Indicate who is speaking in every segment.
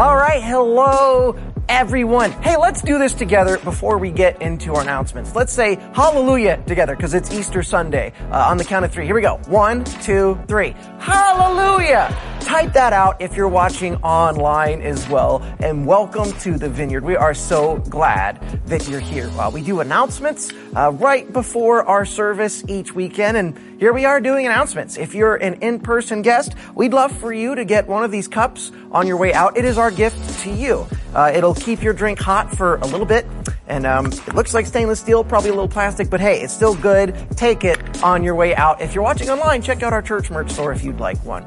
Speaker 1: All right, hello everyone. Hey, let's do this together before we get into our announcements. Let's say hallelujah together because it's Easter Sunday. Uh, on the count of three. Here we go. One, two, three. Hallelujah! Type that out if you're watching online as well. And welcome to the Vineyard. We are so glad that you're here. Uh, we do announcements uh, right before our service each weekend. And here we are doing announcements. If you're an in-person guest, we'd love for you to get one of these cups on your way out. It is our gift to you. Uh, it'll keep your drink hot for a little bit. And um, it looks like stainless steel, probably a little plastic, but hey, it's still good. Take it on your way out. If you're watching online, check out our church merch store if you'd like one.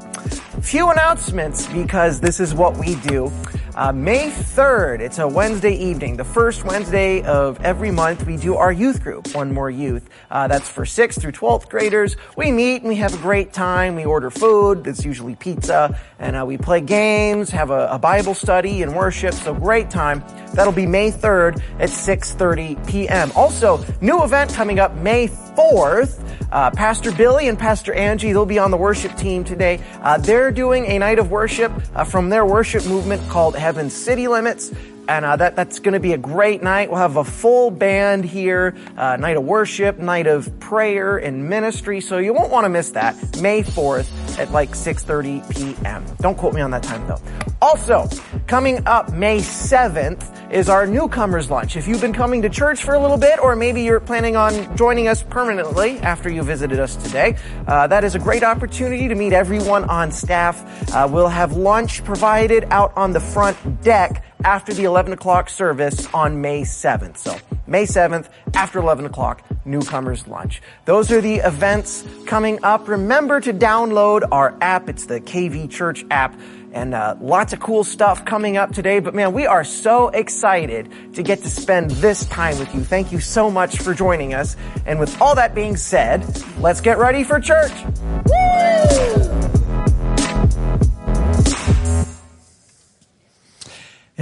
Speaker 1: Few announcements because this is what we do. Uh, May 3rd, it's a Wednesday evening, the first Wednesday of every month, we do our youth group, One More Youth. Uh, that's for 6th through 12th graders. We meet and we have a great time. We order food. It's usually pizza. And uh, we play games, have a, a, Bible study and worship. So great time. That'll be May 3rd at 6.30 p.m. Also, new event coming up May 4th. Uh, Pastor Billy and Pastor Angie, they'll be on the worship team today. Uh, they're doing a night of worship uh, from their worship movement called Heaven City Limits. And uh, that, that's going to be a great night. We'll have a full band here, uh, night of worship, night of prayer and ministry. So you won't want to miss that. May 4th at like 6.30 p.m. Don't quote me on that time though. Also, coming up May 7th is our newcomers lunch. If you've been coming to church for a little bit, or maybe you're planning on joining us permanently after you visited us today, uh, that is a great opportunity to meet everyone on staff. Uh, we'll have lunch provided out on the front deck after the 11 o'clock service on May 7th. So May 7th, after 11 o'clock, newcomers lunch. Those are the events coming up. Remember to download our app. It's the KV Church app and uh, lots of cool stuff coming up today. But man, we are so excited to get to spend this time with you. Thank you so much for joining us. And with all that being said, let's get ready for church. Woo!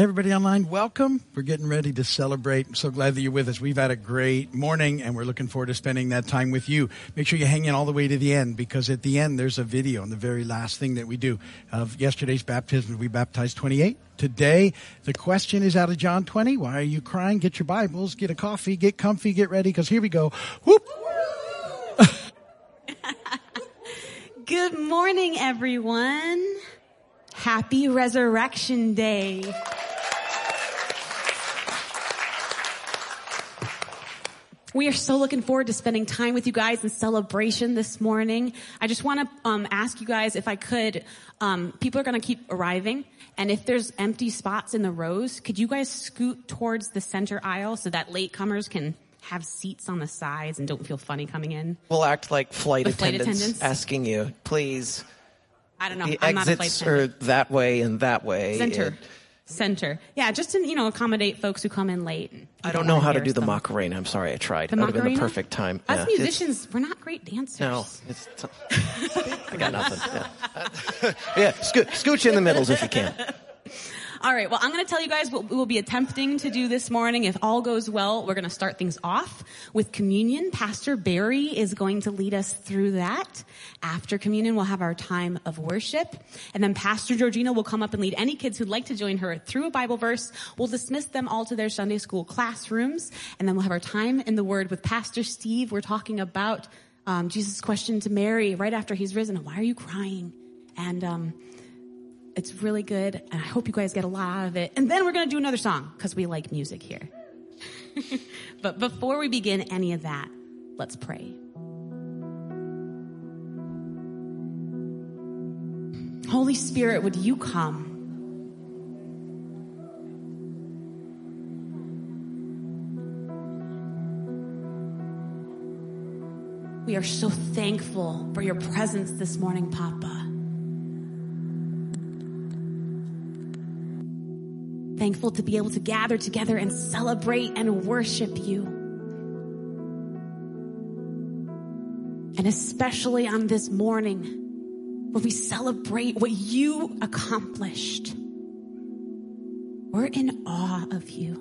Speaker 2: Everybody online, welcome. We're getting ready to celebrate. I'm so glad that you're with us. We've had a great morning and we're looking forward to spending that time with you. Make sure you hang in all the way to the end because at the end there's a video on the very last thing that we do of yesterday's baptism. We baptized 28. Today, the question is out of John 20. Why are you crying? Get your Bibles, get a coffee, get comfy, get ready because here we go. Whoop!
Speaker 3: Good morning, everyone. Happy Resurrection Day. We are so looking forward to spending time with you guys in celebration this morning. I just want to um, ask you guys if I could. Um, people are going to keep arriving, and if there's empty spots in the rows, could you guys scoot towards the center aisle so that latecomers can have seats on the sides and don't feel funny coming in?
Speaker 1: We'll act like flight,
Speaker 3: flight
Speaker 1: attendants,
Speaker 3: attendants,
Speaker 1: asking you, please.
Speaker 3: I don't know.
Speaker 1: The
Speaker 3: I'm
Speaker 1: exits are that way and that way.
Speaker 3: Center.
Speaker 1: It,
Speaker 3: center. Yeah, just to, you know, accommodate folks who come in late.
Speaker 1: I don't know how to do the. Macarena. I'm sorry, I tried.
Speaker 3: The
Speaker 1: that would
Speaker 3: have
Speaker 1: been the perfect time.
Speaker 3: Us
Speaker 1: yeah,
Speaker 3: musicians, we're not great dancers.
Speaker 1: No, it's, I got nothing. Yeah, yeah sco- scooch in the middles if you can.
Speaker 3: All right. Well, I'm going to tell you guys what we will be attempting to do this morning. If all goes well, we're going to start things off with communion. Pastor Barry is going to lead us through that. After communion, we'll have our time of worship. And then Pastor Georgina will come up and lead any kids who'd like to join her through a Bible verse. We'll dismiss them all to their Sunday school classrooms. And then we'll have our time in the Word with Pastor Steve. We're talking about um, Jesus' question to Mary right after he's risen. Why are you crying? And um, it's really good, and I hope you guys get a lot of it. And then we're to do another song because we like music here. but before we begin any of that, let's pray. Holy Spirit, would you come? We are so thankful for your presence this morning, Papa. Thankful to be able to gather together and celebrate and worship you. And especially on this morning where we celebrate what you accomplished. We're in awe of you.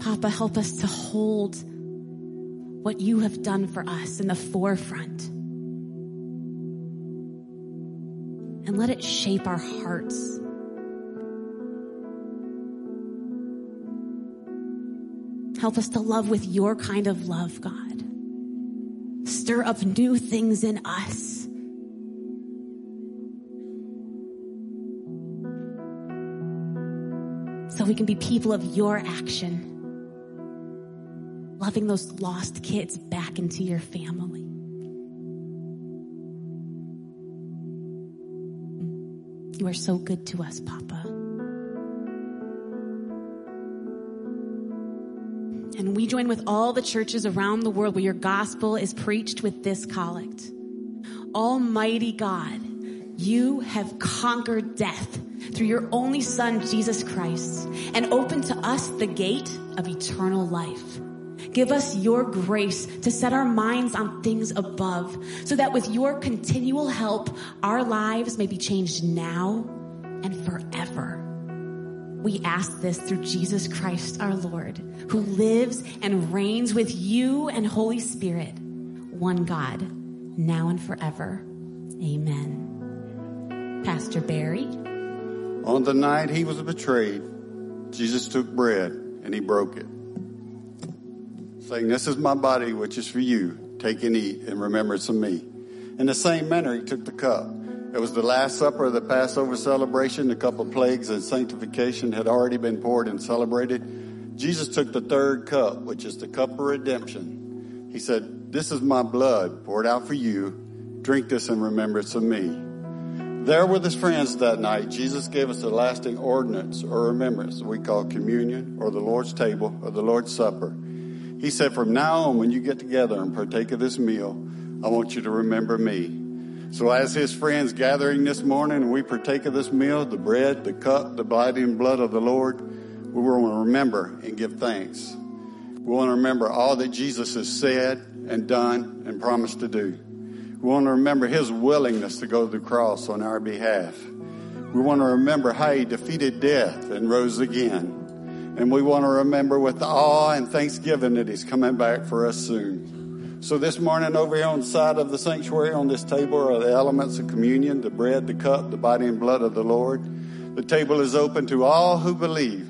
Speaker 3: Papa, help us to hold what you have done for us in the forefront and let it shape our hearts. Help us to love with your kind of love, God. Stir up new things in us. So we can be people of your action loving those lost kids back into your family. So good to us, Papa. And we join with all the churches around the world where your gospel is preached with this collect. Almighty God, you have conquered death through your only son, Jesus Christ, and opened to us the gate of eternal life. Give us your grace to set our minds on things above so that with your continual help, our lives may be changed now and forever. We ask this through Jesus Christ our Lord, who lives and reigns with you and Holy Spirit, one God, now and forever. Amen. Pastor Barry.
Speaker 4: On the night he was betrayed, Jesus took bread and he broke it saying, This is my body, which is for you. Take and eat in remembrance of me. In the same manner, he took the cup. It was the Last Supper of the Passover celebration. The cup of plagues and sanctification had already been poured and celebrated. Jesus took the third cup, which is the cup of redemption. He said, This is my blood poured out for you. Drink this in remembrance of me. There with his friends that night, Jesus gave us a lasting ordinance or remembrance we call communion or the Lord's table or the Lord's supper. He said, From now on, when you get together and partake of this meal, I want you to remember me. So, as his friends gathering this morning we partake of this meal, the bread, the cup, the body and blood of the Lord, we want to remember and give thanks. We want to remember all that Jesus has said and done and promised to do. We want to remember his willingness to go to the cross on our behalf. We want to remember how he defeated death and rose again. And we want to remember with awe and thanksgiving that He's coming back for us soon. So this morning over here on the side of the sanctuary on this table are the elements of communion, the bread, the cup, the body and blood of the Lord. The table is open to all who believe.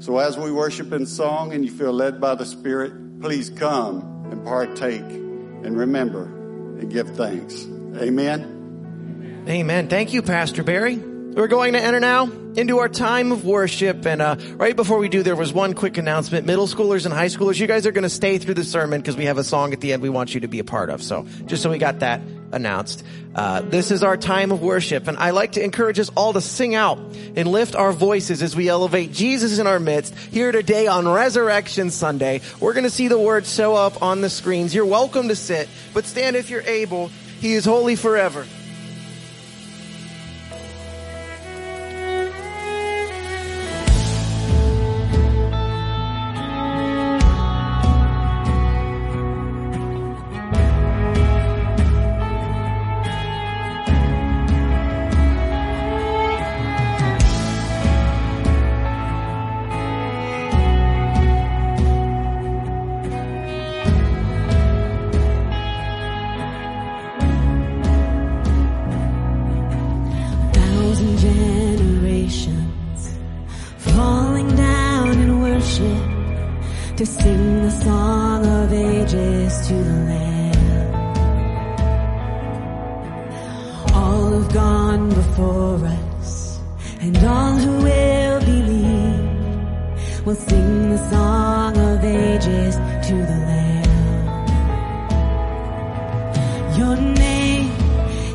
Speaker 4: So as we worship in song and you feel led by the Spirit, please come and partake and remember and give thanks. Amen.
Speaker 1: Amen. Thank you, Pastor Barry. We're going to enter now into our time of worship. And uh, right before we do, there was one quick announcement. Middle schoolers and high schoolers, you guys are going to stay through the sermon because we have a song at the end we want you to be a part of. So just so we got that announced. Uh, this is our time of worship, and I like to encourage us all to sing out and lift our voices as we elevate Jesus in our midst here today on Resurrection Sunday. We're going to see the words show up on the screens. You're welcome to sit, but stand if you're able. He is holy forever.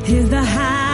Speaker 5: Create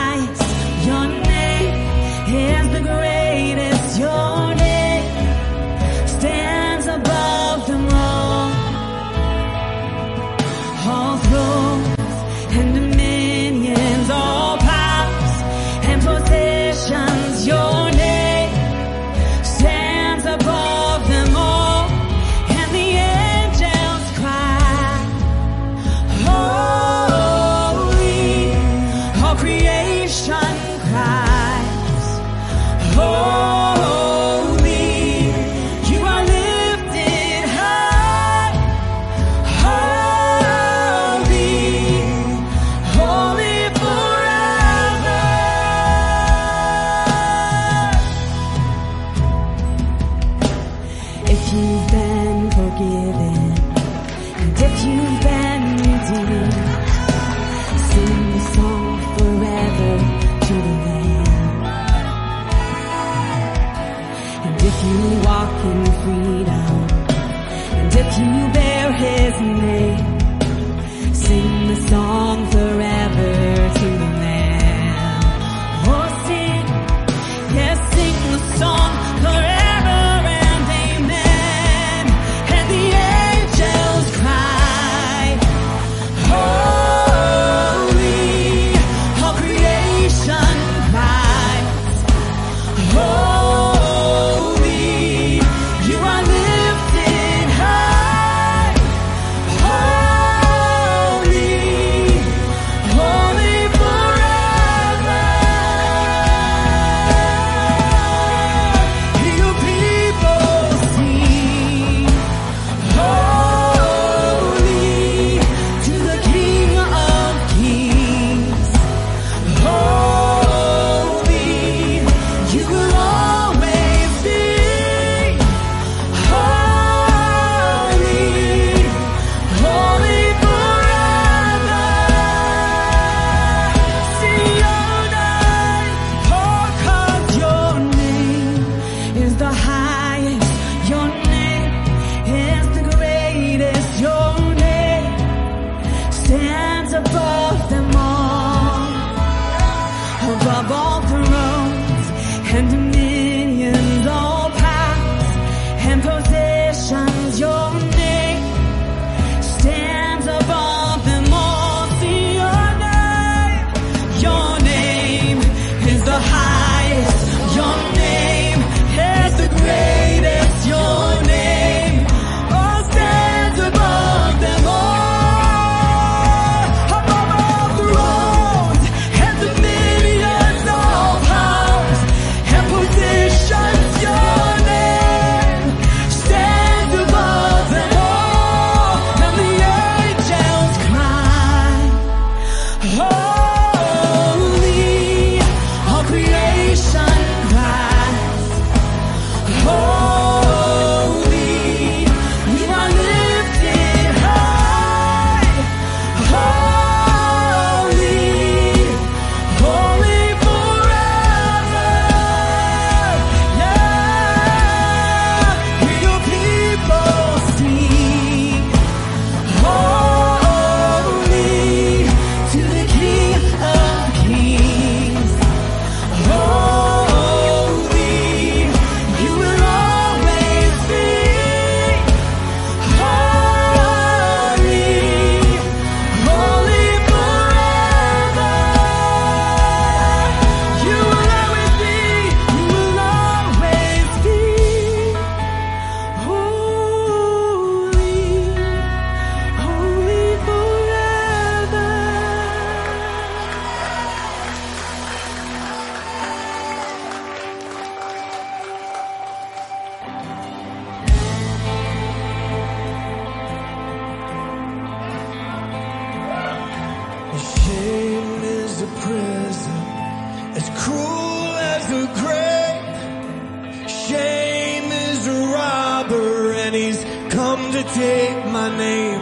Speaker 5: to take my name.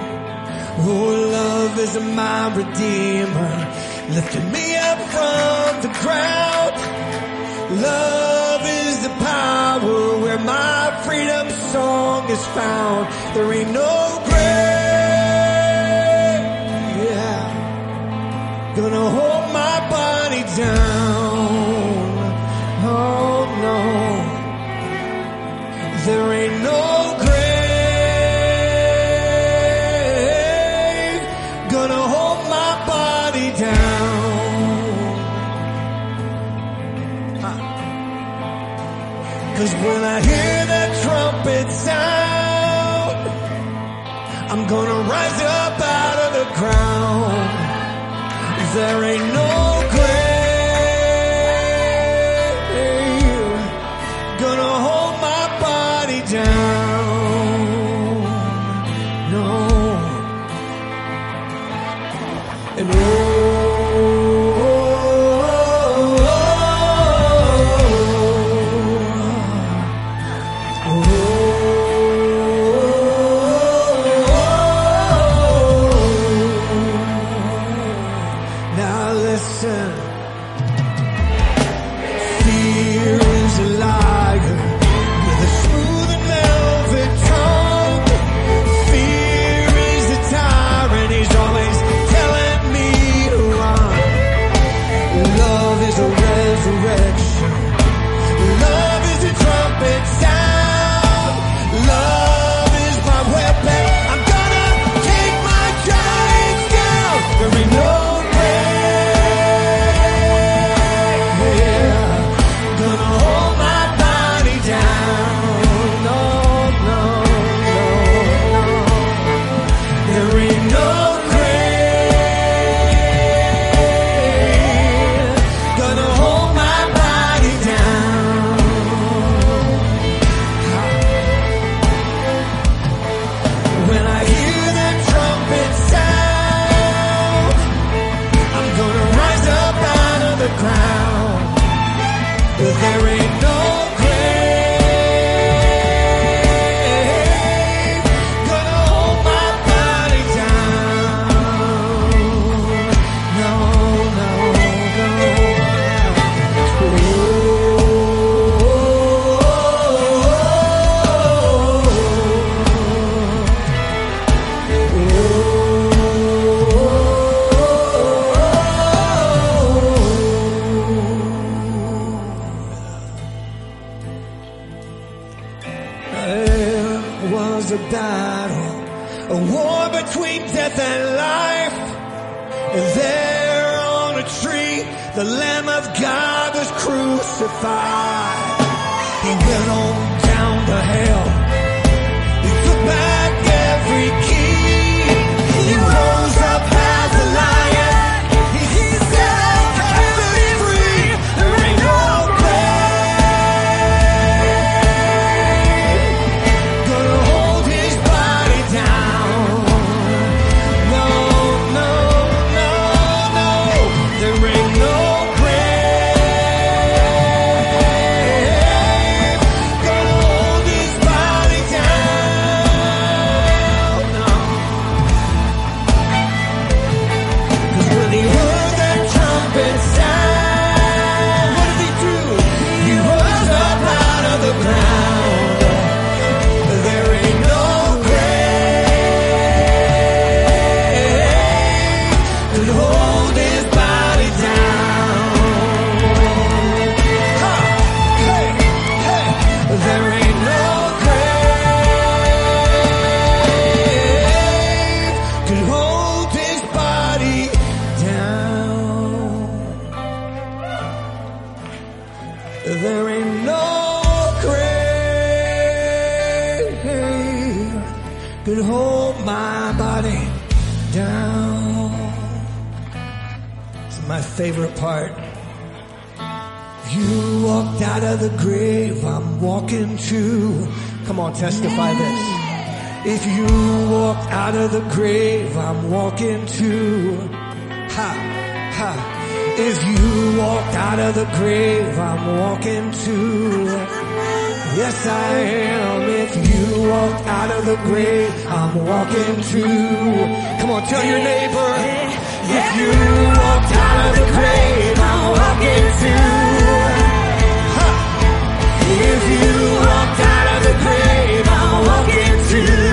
Speaker 5: Oh, love is my redeemer, lifting me up from the ground. Love is the power where my freedom song is found. There ain't no grave, yeah, gonna hold my body down. Oh no, there ain't when I hear the trumpet sound, I'm gonna rise up out of the ground. There ain't no You walked out of the grave, I'm walking too. Come on, testify this. If you walked out of the grave, I'm walking too. Ha, ha. If you walked out of the grave, I'm walking too. Yes, I am. If you walked out of the grave, I'm walking too. Come on, tell your neighbor. If you walked out of the grave, I'm walking too. Walking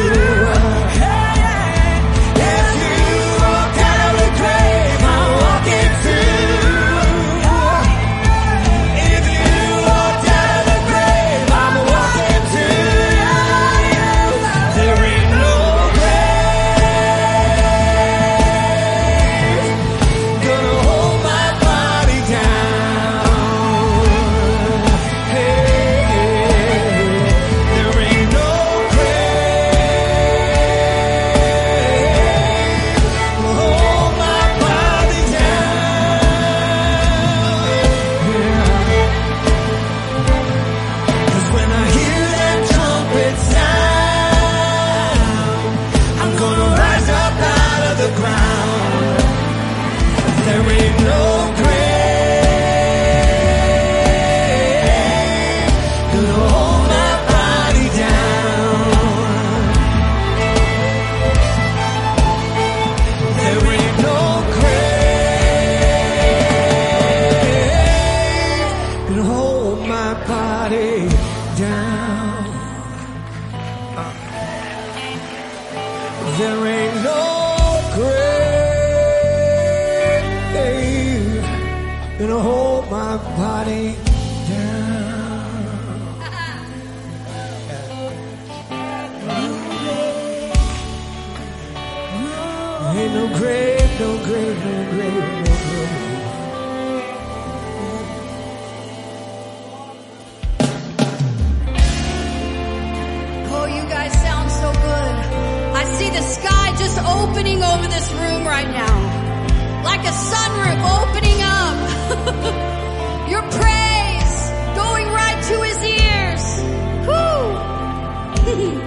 Speaker 6: Oh, you guys sound so good. I see the sky just opening over this room right now. Like a sunroof opening up. Your praise going right to his ears. Whoo!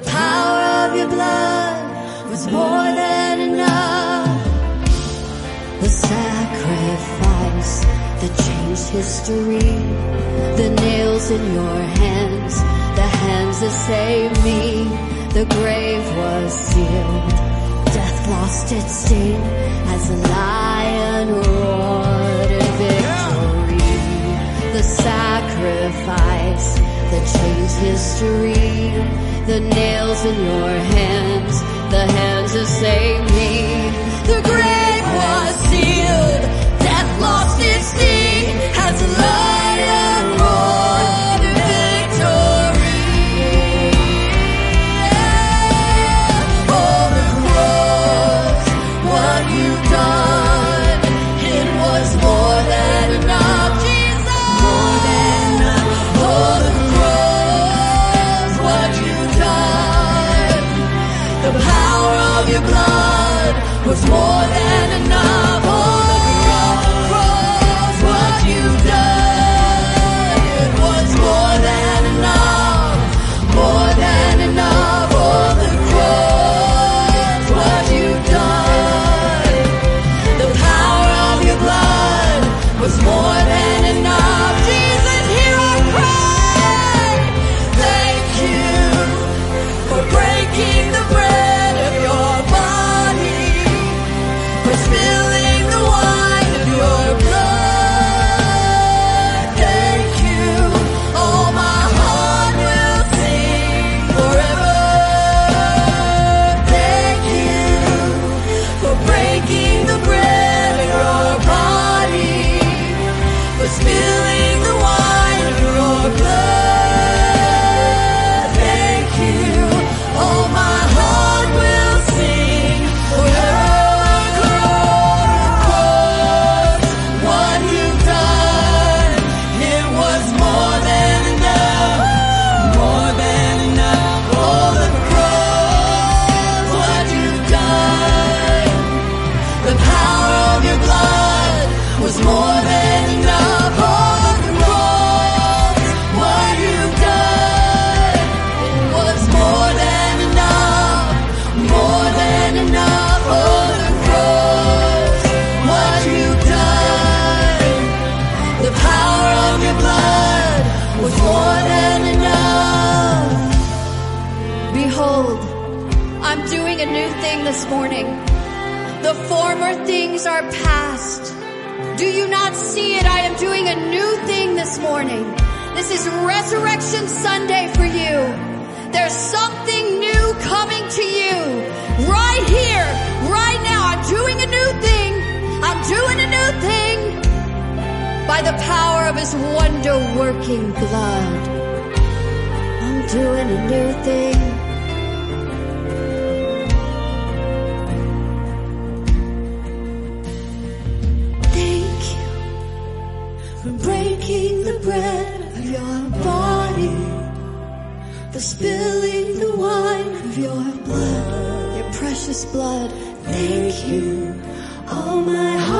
Speaker 6: The power of your blood was more than enough. The sacrifice that changed history. The nails in your hands, the hands that saved me. The grave was sealed. Death lost its sting as a lion roared in victory. The sacrifice that changed history. The nails in your hands, the hands that saved me. The grave was sealed. Death lost its sting as a lion roared was more than for spilling the wine of your blood, your precious blood. Thank you, oh my heart.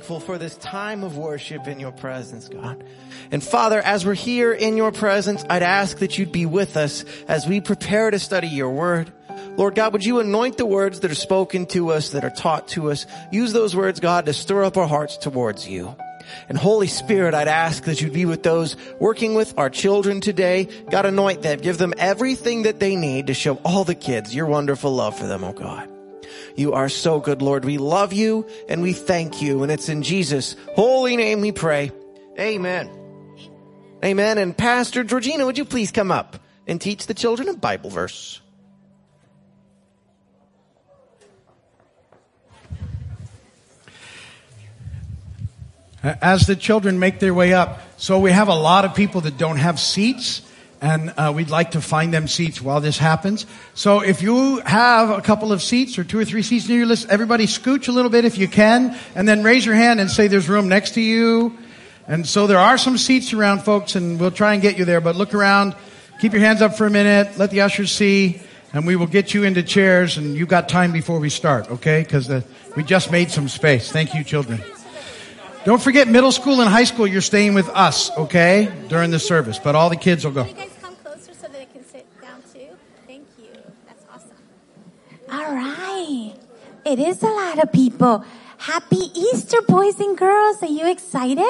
Speaker 1: Thankful for this time of worship in your presence, God. And Father, as we're here in your presence, I'd ask that you'd be with us as we prepare to study your word. Lord God, would you anoint the words that are spoken to us, that are taught to us? Use those words, God, to stir up our hearts towards you. And Holy Spirit, I'd ask that you'd be with those working with our children today. God, anoint them. Give them everything that they need to show all the kids your wonderful love for them, oh God. You are so good, Lord. We love you and we thank you. And it's in Jesus' holy name we pray. Amen. Amen. And Pastor Georgina, would you please come up and teach the children a Bible verse?
Speaker 2: As the children make their way up, so we have a lot of people that don't have seats, and uh, we'd like to find them seats while this happens. So if you have a couple of seats or two or three seats near your list, everybody scooch a little bit if you can, and then raise your hand and say there's room next to you. And so there are some seats around, folks, and we'll try and get you there. But look around, keep your hands up for a minute, let the ushers see, and we will get you into chairs. And you've got time before we start, okay? Because we just made some space. Thank you, children. Don't forget, middle school and high school, you're staying with us, okay, during the service. But all the kids will go.
Speaker 7: Can you guys come closer so they can sit down too? Thank you. That's awesome. All right. It is a lot of people. Happy Easter, boys and girls. Are you excited?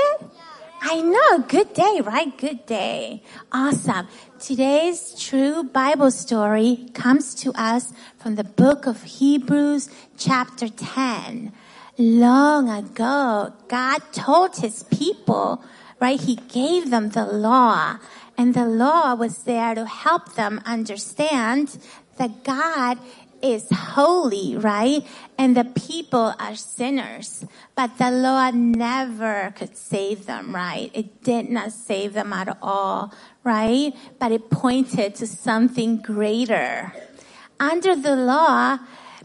Speaker 7: I know. Good day, right? Good day. Awesome. Today's true Bible story comes to us from the book of Hebrews, chapter 10 long ago, God told his people, right? He gave them the law and the law was there to help them understand that God is holy, right? And the people are sinners. But the law never could save them, right? It did not save them at all, right? But it pointed to something greater. Under the law,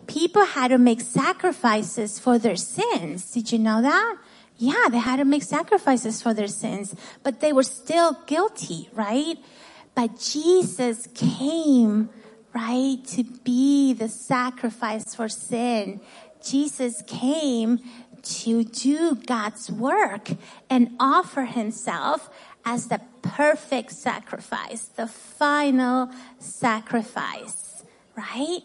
Speaker 7: people had to make sacrifices for their sins. Did you know that? Yeah, they had to make sacrifices for their sins, but they were still guilty, right? But Jesus came, right, to be the sacrifice for sin. Jesus came to do God's work and offer himself as the perfect sacrifice, the final sacrifice, right?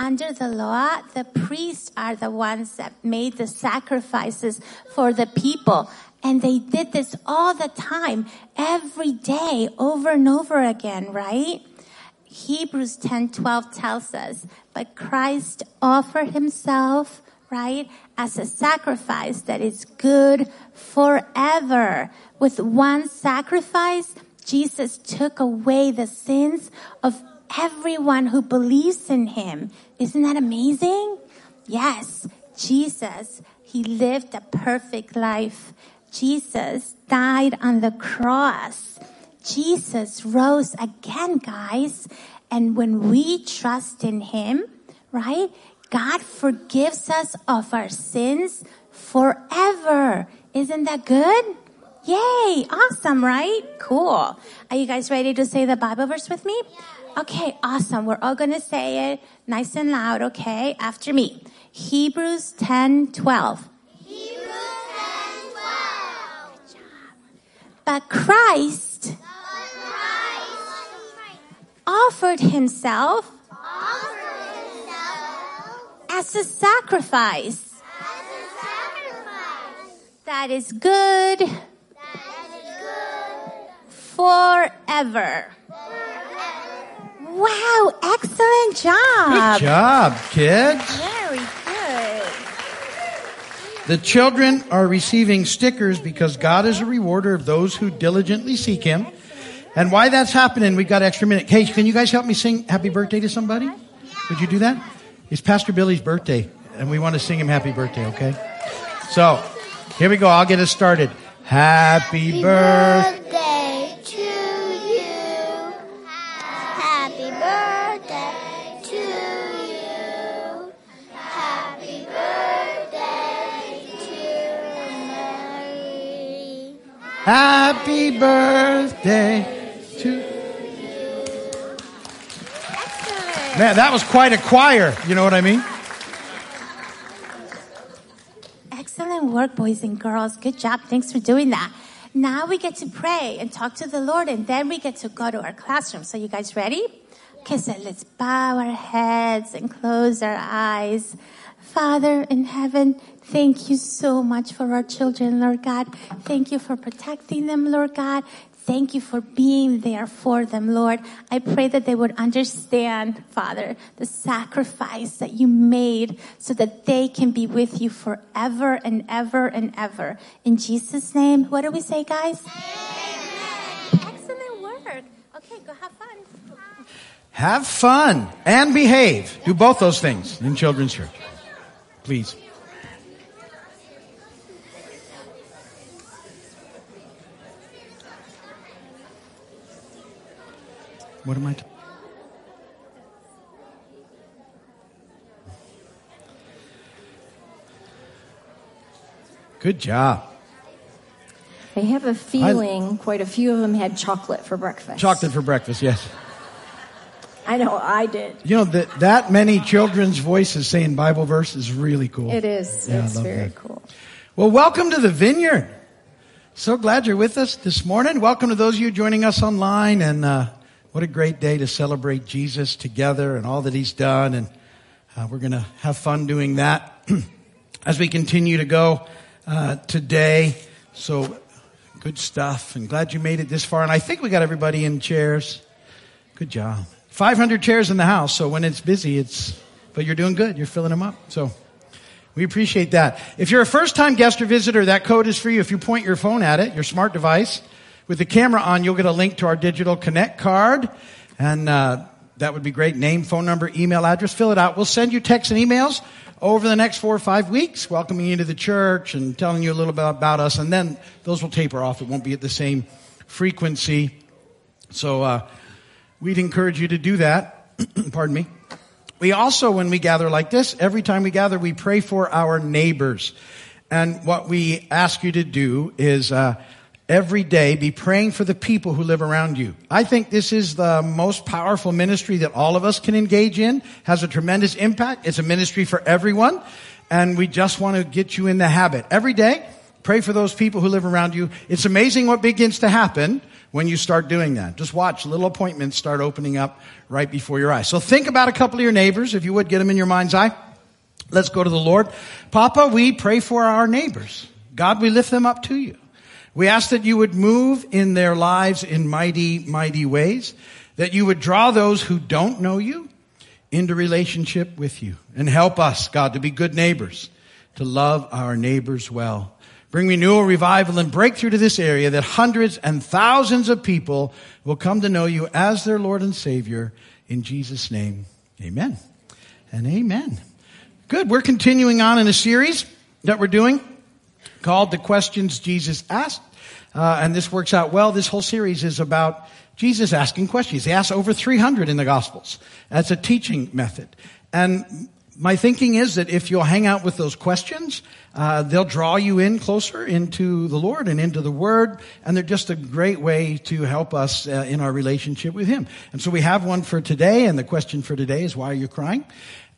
Speaker 7: under the law, the priests are the ones that made the sacrifices for the people. And they did this all the time, every day, over and over again, right? Hebrews 10:12 tells us, but Christ offered himself, right, as a sacrifice that is good forever. With one sacrifice, Jesus took away the sins of everyone who believes in him. Isn't that amazing? Yes, Jesus, he lived a perfect life. Jesus died on the cross. Jesus rose again, guys. And when we trust in him, right? God forgives us of our sins forever. Isn't that good? Yay! Awesome, right? Cool. Are you guys ready to say the Bible verse with me? Okay, awesome. We're all going to say it nice and loud, okay? After me. Hebrews 10 12.
Speaker 6: Hebrews 10 12.
Speaker 7: But Christ
Speaker 6: Christ
Speaker 7: offered himself
Speaker 6: offered himself
Speaker 7: as a sacrifice
Speaker 6: as a sacrifice
Speaker 7: that is good
Speaker 6: that is good
Speaker 7: forever.
Speaker 6: forever.
Speaker 7: Wow, excellent job.
Speaker 2: Good job, kids.
Speaker 7: Very.
Speaker 2: The children are receiving stickers because God is a rewarder of those who diligently seek Him. And why that's happening, we've got extra minute. Hey, can you guys help me sing happy birthday to somebody? Would you do that? It's Pastor Billy's birthday, and we want to sing him happy birthday, okay? So, here we go. I'll get us started. Happy birthday.
Speaker 6: birthday Happy birthday to. You.
Speaker 7: Excellent.
Speaker 2: Man, that was quite a choir. You know what I mean?
Speaker 7: Excellent work, boys and girls. Good job. Thanks for doing that. Now we get to pray and talk to the Lord, and then we get to go to our classroom. So, you guys ready? Okay, so let's bow our heads and close our eyes. Father in heaven, thank you so much for our children, Lord God. Thank you for protecting them, Lord God. Thank you for being there for them, Lord. I pray that they would understand, Father, the sacrifice that you made so that they can be with you forever and ever and ever. In Jesus' name, what do we say, guys? Excellent work. Okay, go have fun.
Speaker 2: Have fun and behave. Do both those things in children's church. Please. What am I? T- Good job.
Speaker 8: I have a feeling quite a few of them had chocolate for breakfast.
Speaker 2: Chocolate for breakfast, yes.
Speaker 8: I know I did.
Speaker 2: You know that that many children's voices saying Bible verse is really cool.
Speaker 8: It is.
Speaker 2: Yeah,
Speaker 8: it's very
Speaker 2: that.
Speaker 8: cool.
Speaker 2: Well, welcome to the Vineyard. So glad you're with us this morning. Welcome to those of you joining us online, and uh, what a great day to celebrate Jesus together and all that He's done. And uh, we're going to have fun doing that as we continue to go uh, today. So good stuff, and glad you made it this far. And I think we got everybody in chairs. Good job. 500 chairs in the house, so when it's busy, it's, but you're doing good. You're filling them up. So we appreciate that. If you're a first time guest or visitor, that code is for you. If you point your phone at it, your smart device, with the camera on, you'll get a link to our digital connect card. And, uh, that would be great. Name, phone number, email address. Fill it out. We'll send you texts and emails over the next four or five weeks, welcoming you to the church and telling you a little bit about us. And then those will taper off. It won't be at the same frequency. So, uh, we'd encourage you to do that. Pardon me. We also, when we gather like this, every time we gather, we pray for our neighbors. And what we ask you to do is, uh, every day be praying for the people who live around you. I think this is the most powerful ministry that all of us can engage in, has a tremendous impact. It's a ministry for everyone. And we just want to get you in the habit. Every day, pray for those people who live around you. It's amazing what begins to happen when you start doing that. Just watch little appointments start opening up right before your eyes. So think about a couple of your neighbors, if you would, get them in your mind's eye. Let's go to the Lord. Papa, we pray for our neighbors. God, we lift them up to you. We ask that you would move in their lives in mighty, mighty ways, that you would draw those who don't know you into relationship with you and help us, God, to be good neighbors, to love our neighbors well. Bring renewal, revival, and breakthrough to this area that hundreds and thousands of people will come to know you as their Lord and Savior. In Jesus' name, amen and amen. Good. We're continuing on in a series that we're doing called The Questions Jesus Asked. Uh, and this works out well. This whole series is about Jesus asking questions. He asks over 300 in the Gospels. That's a teaching method. And my thinking is that if you'll hang out with those questions, uh, they'll draw you in closer into the Lord and into the Word, and they're just a great way to help us uh, in our relationship with Him. And so we have one for today, and the question for today is, why are you crying?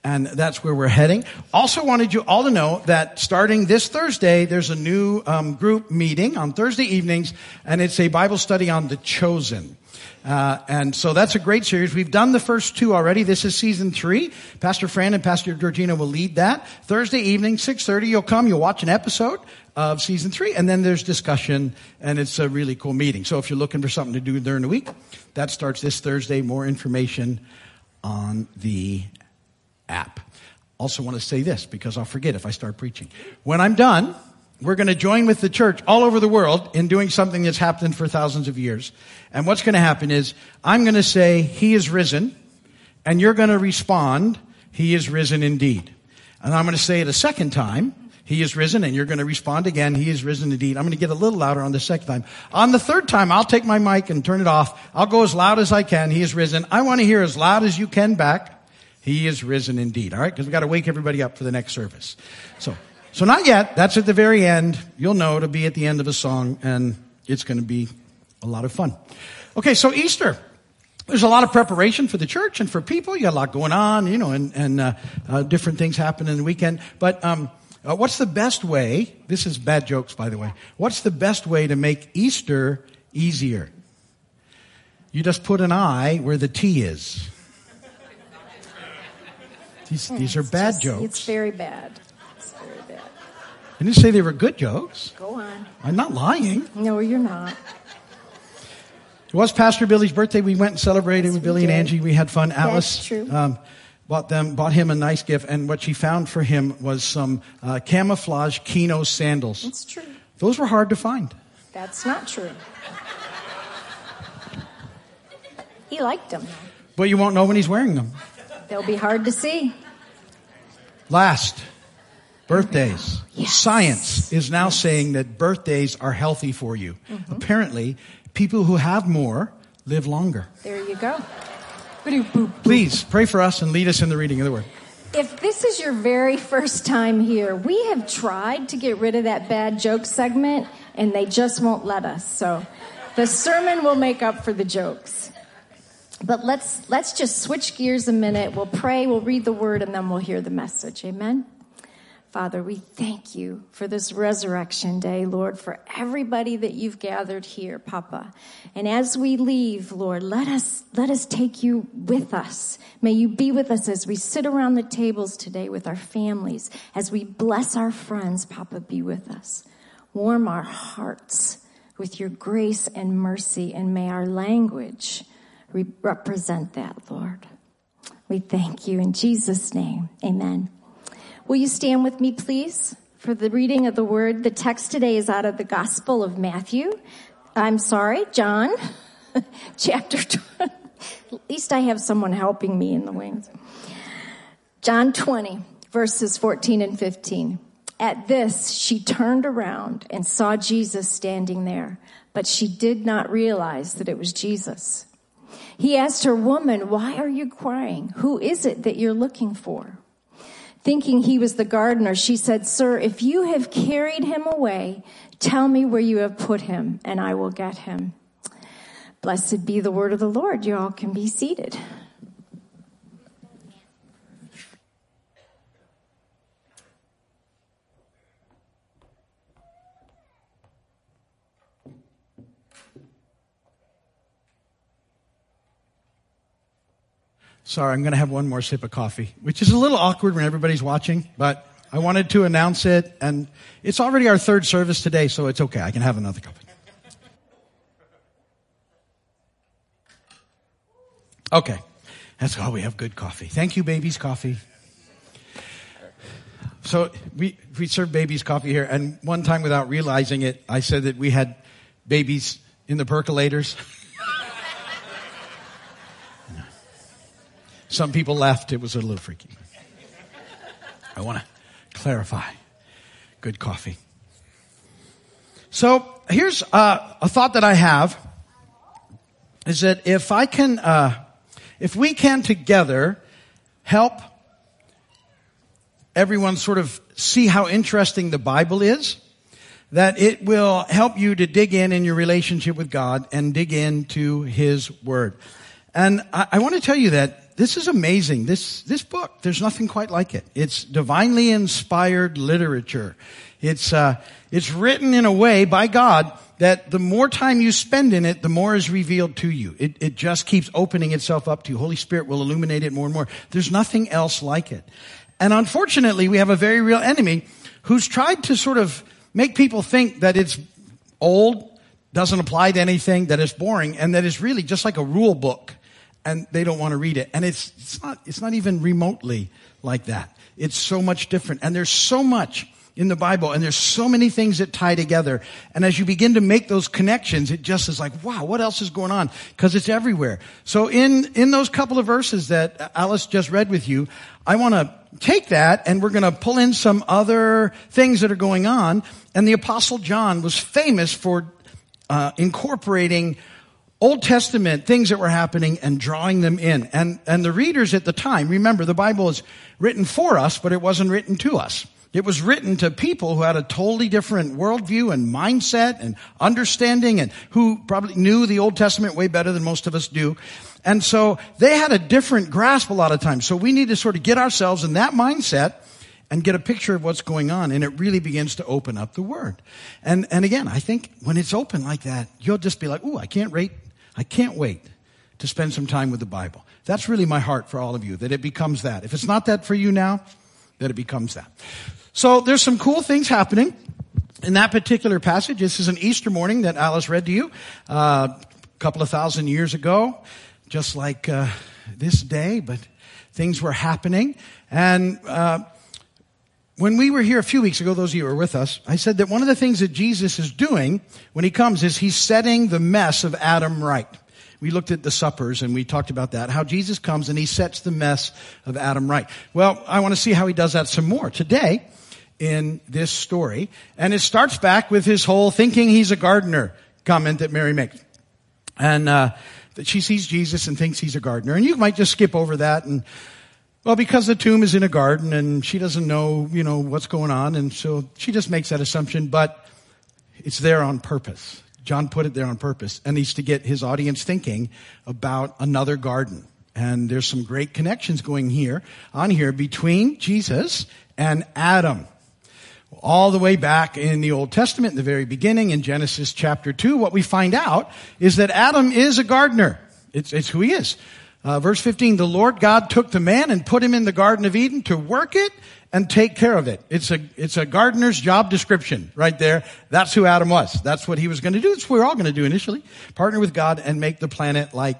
Speaker 2: And that's where we're heading. Also wanted you all to know that starting this Thursday, there's a new um, group meeting on Thursday evenings, and it's a Bible study on the chosen. Uh, and so that's a great series. We've done the first two already. This is season three. Pastor Fran and Pastor Georgina will lead that. Thursday evening, 6.30, you'll come, you'll watch an episode of season three, and then there's discussion, and it's a really cool meeting. So if you're looking for something to do during the week, that starts this Thursday. More information on the app. Also want to say this because I'll forget if I start preaching. When I'm done, we're going to join with the church all over the world in doing something that's happened for thousands of years. And what's going to happen is I'm going to say, He is risen, and you're going to respond, He is risen indeed. And I'm going to say it a second time, He is risen, and you're going to respond again, He is risen indeed. I'm going to get a little louder on the second time. On the third time, I'll take my mic and turn it off. I'll go as loud as I can, He is risen. I want to hear as loud as you can back. He is risen indeed. All right, because we've got to wake everybody up for the next service. So, so not yet. That's at the very end. You'll know to be at the end of a song, and it's going to be a lot of fun. Okay, so Easter. There's a lot of preparation for the church and for people. You got a lot going on, you know, and, and uh, uh, different things happen in the weekend. But um, Uh, what's the best way? This is bad jokes, by the way. What's the best way to make Easter easier? You just put an I where the T is. These, these are bad
Speaker 8: just-
Speaker 2: jokes.
Speaker 8: It's very bad. It's very bad.
Speaker 2: I didn't say they were good jokes.
Speaker 8: Go on.
Speaker 2: I'm not lying.
Speaker 8: No, you're not.
Speaker 2: It was Pastor Billy's birthday. We went and celebrated
Speaker 8: Yes,
Speaker 2: with Billy and. Angie. We had fun. Alice
Speaker 8: true.
Speaker 2: Um, bought them, bought him a nice gift, and what she found for him was some uh, camouflage Kino sandals.
Speaker 8: It's true.
Speaker 2: Those were hard to find.
Speaker 8: That's not true. He liked them.
Speaker 2: But you won't know when he's wearing them.
Speaker 8: They'll be hard to see.
Speaker 2: Last, birthdays. Science is now saying that birthdays are healthy for you.
Speaker 8: Mm-hmm.
Speaker 2: Apparently, people who have more live longer.
Speaker 8: There you go.
Speaker 2: Please pray for us and lead us in the reading of the word.
Speaker 8: If this is your very first time here, we have tried to get rid of that bad joke segment and they just won't let us. So the sermon will make up for the jokes. But let's let's just switch gears a minute. We'll pray, we'll read the word and then we'll hear the message. Amen. Father, we thank you for this resurrection day, Lord, for everybody that you've gathered here, Papa. And as we leave, Lord, let us, let us take you with us. May you be with us as we sit around the tables today with our families, as we bless our friends, Papa, be with us. Warm our hearts with your grace and mercy, and may our language represent that, Lord. We thank you in Jesus' name. Amen. Will you stand with me, please, for the reading of the word? The text today is out of the Gospel of Matthew. I'm sorry, John, chapter 20. At least I have someone helping me in the wings. John 20, verses 14 and 15. At this, she turned around and saw Jesus standing there, but she did not realize that it was Jesus. He asked her, Woman, why are you crying? Who is it that you're looking for? Thinking he was the gardener, she said, Sir, if you have carried him away, tell me where you have put him, and I will get him. Blessed be the word of the Lord. You all can be seated.
Speaker 2: Sorry, I'm going to have one more sip of coffee, which is a little awkward when everybody's watching, but I wanted to announce it, and it's already our third service today, so it's okay. I can have another cup. Okay. That's why we have good coffee. Thank you, Baby's Coffee. So we, we serve Baby's Coffee here, and one time without realizing it, I said that we had babies in the percolators. Some people left. It was a little freaky. I want to clarify. Good coffee. So here's uh, a thought that I have is that if I can, uh, if we can together help everyone sort of see how interesting the Bible is, that it will help you to dig in in your relationship with God and dig into His Word. And I, I want to tell you that this is amazing. This, this book, there's nothing quite like it. It's divinely inspired literature. It's, uh, it's written in a way by God that the more time you spend in it, the more is revealed to you. It, it just keeps opening itself up to you. Holy Spirit will illuminate it more and more. There's nothing else like it. And unfortunately, we have a very real enemy who's tried to sort of make people think that it's old, doesn't apply to anything, that it's boring, and that it's really just like a rule book and they don't want to read it. And it's, it's not, it's not even remotely like that. It's so much different. And there's so much in the Bible and there's so many things that tie together. And as you begin to make those connections, it just is like, wow, what else is going on? Cause it's everywhere. So in, in those couple of verses that Alice just read with you, I want to take that and we're going to pull in some other things that are going on. And the apostle John was famous for uh, incorporating Old Testament things that were happening and drawing them in. And, and the readers at the time, remember the Bible is written for us, but it wasn't written to us. It was written to people who had a totally different worldview and mindset and understanding and who probably knew the Old Testament way better than most of us do. And so they had a different grasp a lot of times. So we need to sort of get ourselves in that mindset and get a picture of what's going on. And it really begins to open up the word. And, and again, I think when it's open like that, you'll just be like, ooh, I can't wait. I can't wait to spend some time with the Bible. That's really my heart for all of you, that it becomes that. If it's not that for you now, that it becomes that. So there's some cool things happening in that particular passage. This is an Easter morning that Alice read to you uh, a couple of thousand years ago, just like uh, this day, but things were happening. And uh, when we were here a few weeks ago, those of you who were with us, I said that one of the things that Jesus is doing when he comes is he's setting the mess of Adam right. We looked at the suppers and we talked about that, how Jesus comes and he sets the mess of Adam right. Well, I want to see how he does that some more today in this story. And it starts back with his whole thinking he's a gardener comment that Mary makes. And, uh, that she sees Jesus and thinks he's a gardener. And you might just skip over that and, well, because the tomb is in a garden and she doesn't know, you know, what's going on. And so she just makes that assumption, but it's there on purpose. John put it there on purpose and he's to get his audience thinking about another garden. And there's some great connections going here, on here between Jesus and Adam. All the way back in the Old Testament, in the very beginning, in Genesis chapter 2, what we find out is that Adam is a gardener. It's, it's who he is. Uh, verse 15, the Lord God took the man and put him in the Garden of Eden to work it and take care of it. It's a, it's a gardener's job description right there. That's who Adam was. That's what he was going to do. That's what we're all going to do initially. Partner with God and make the planet like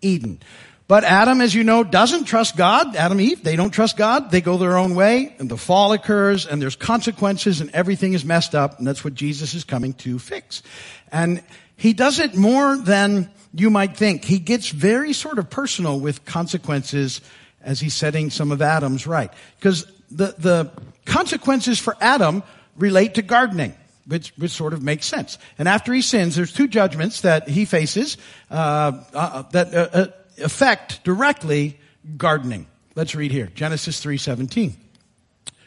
Speaker 2: Eden. But Adam, as you know, doesn't trust God. Adam and Eve, they don't trust God. They go their own way and the fall occurs and there's consequences and everything is messed up. And that's what Jesus is coming to fix. And he does it more than you might think. He gets very sort of personal with consequences as he's setting some of Adam's right. Because the, the consequences for Adam relate to gardening. Which, which sort of makes sense. And after he sins, there's two judgments that he faces uh, uh, that uh, uh affect directly gardening. Let's read here, Genesis 3:17.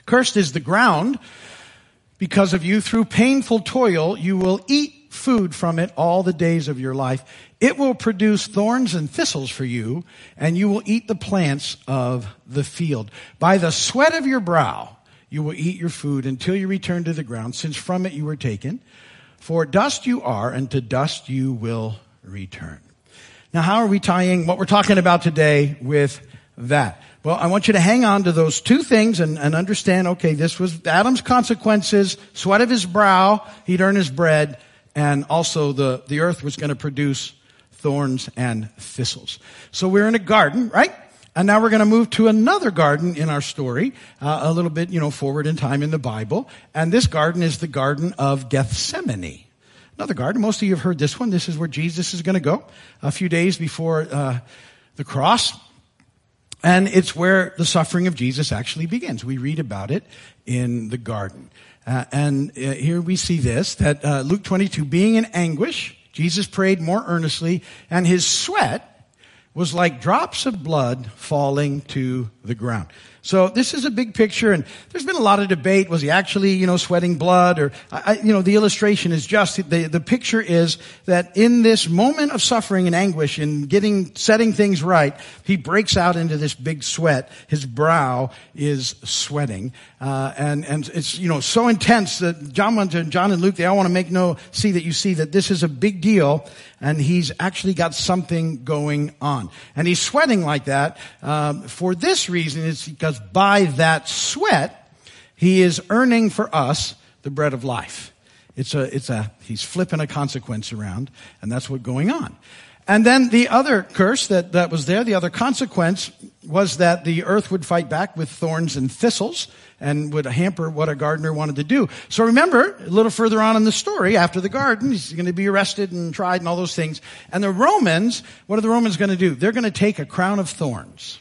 Speaker 2: Cursed is the ground because of you through painful toil you will eat food from it all the days of your life. It will produce thorns and thistles for you, and you will eat the plants of the field. By the sweat of your brow, you will eat your food until you return to the ground, since from it you were taken. For dust you are, and to dust you will return. Now, how are we tying what we're talking about today with that? Well, I want you to hang on to those two things and, and understand, okay, this was Adam's consequences, sweat of his brow, he'd earn his bread, and also the, the earth was going to produce thorns and thistles. So we're in a garden, right? And now we're going to move to another garden in our story, uh, a little bit, you know, forward in time in the Bible. And this garden is the Garden of Gethsemane. Another garden. Most of you have heard this one. This is where Jesus is going to go a few days before uh, the cross. And it's where the suffering of Jesus actually begins. We read about it in the garden. Uh, and uh, here we see this, that uh, Luke 22, being in anguish, Jesus prayed more earnestly, and his sweat was like drops of blood falling to the ground. So this is a big picture, and there's been a lot of debate. Was he actually, you know, sweating blood, or I, you know, the illustration is just the the picture is that in this moment of suffering and anguish, in getting setting things right, he breaks out into this big sweat. His brow is sweating, uh, and and it's you know so intense that John and John and Luke they all want to make no see that you see that this is a big deal, and he's actually got something going on, and he's sweating like that um, for this reason. It's because because by that sweat, he is earning for us the bread of life. It's a, it's a, he's flipping a consequence around, and that's what's going on. And then the other curse that, that was there, the other consequence was that the earth would fight back with thorns and thistles and would hamper what a gardener wanted to do. So remember, a little further on in the story, after the garden, he's going to be arrested and tried and all those things. And the Romans, what are the Romans going to do? They're going to take a crown of thorns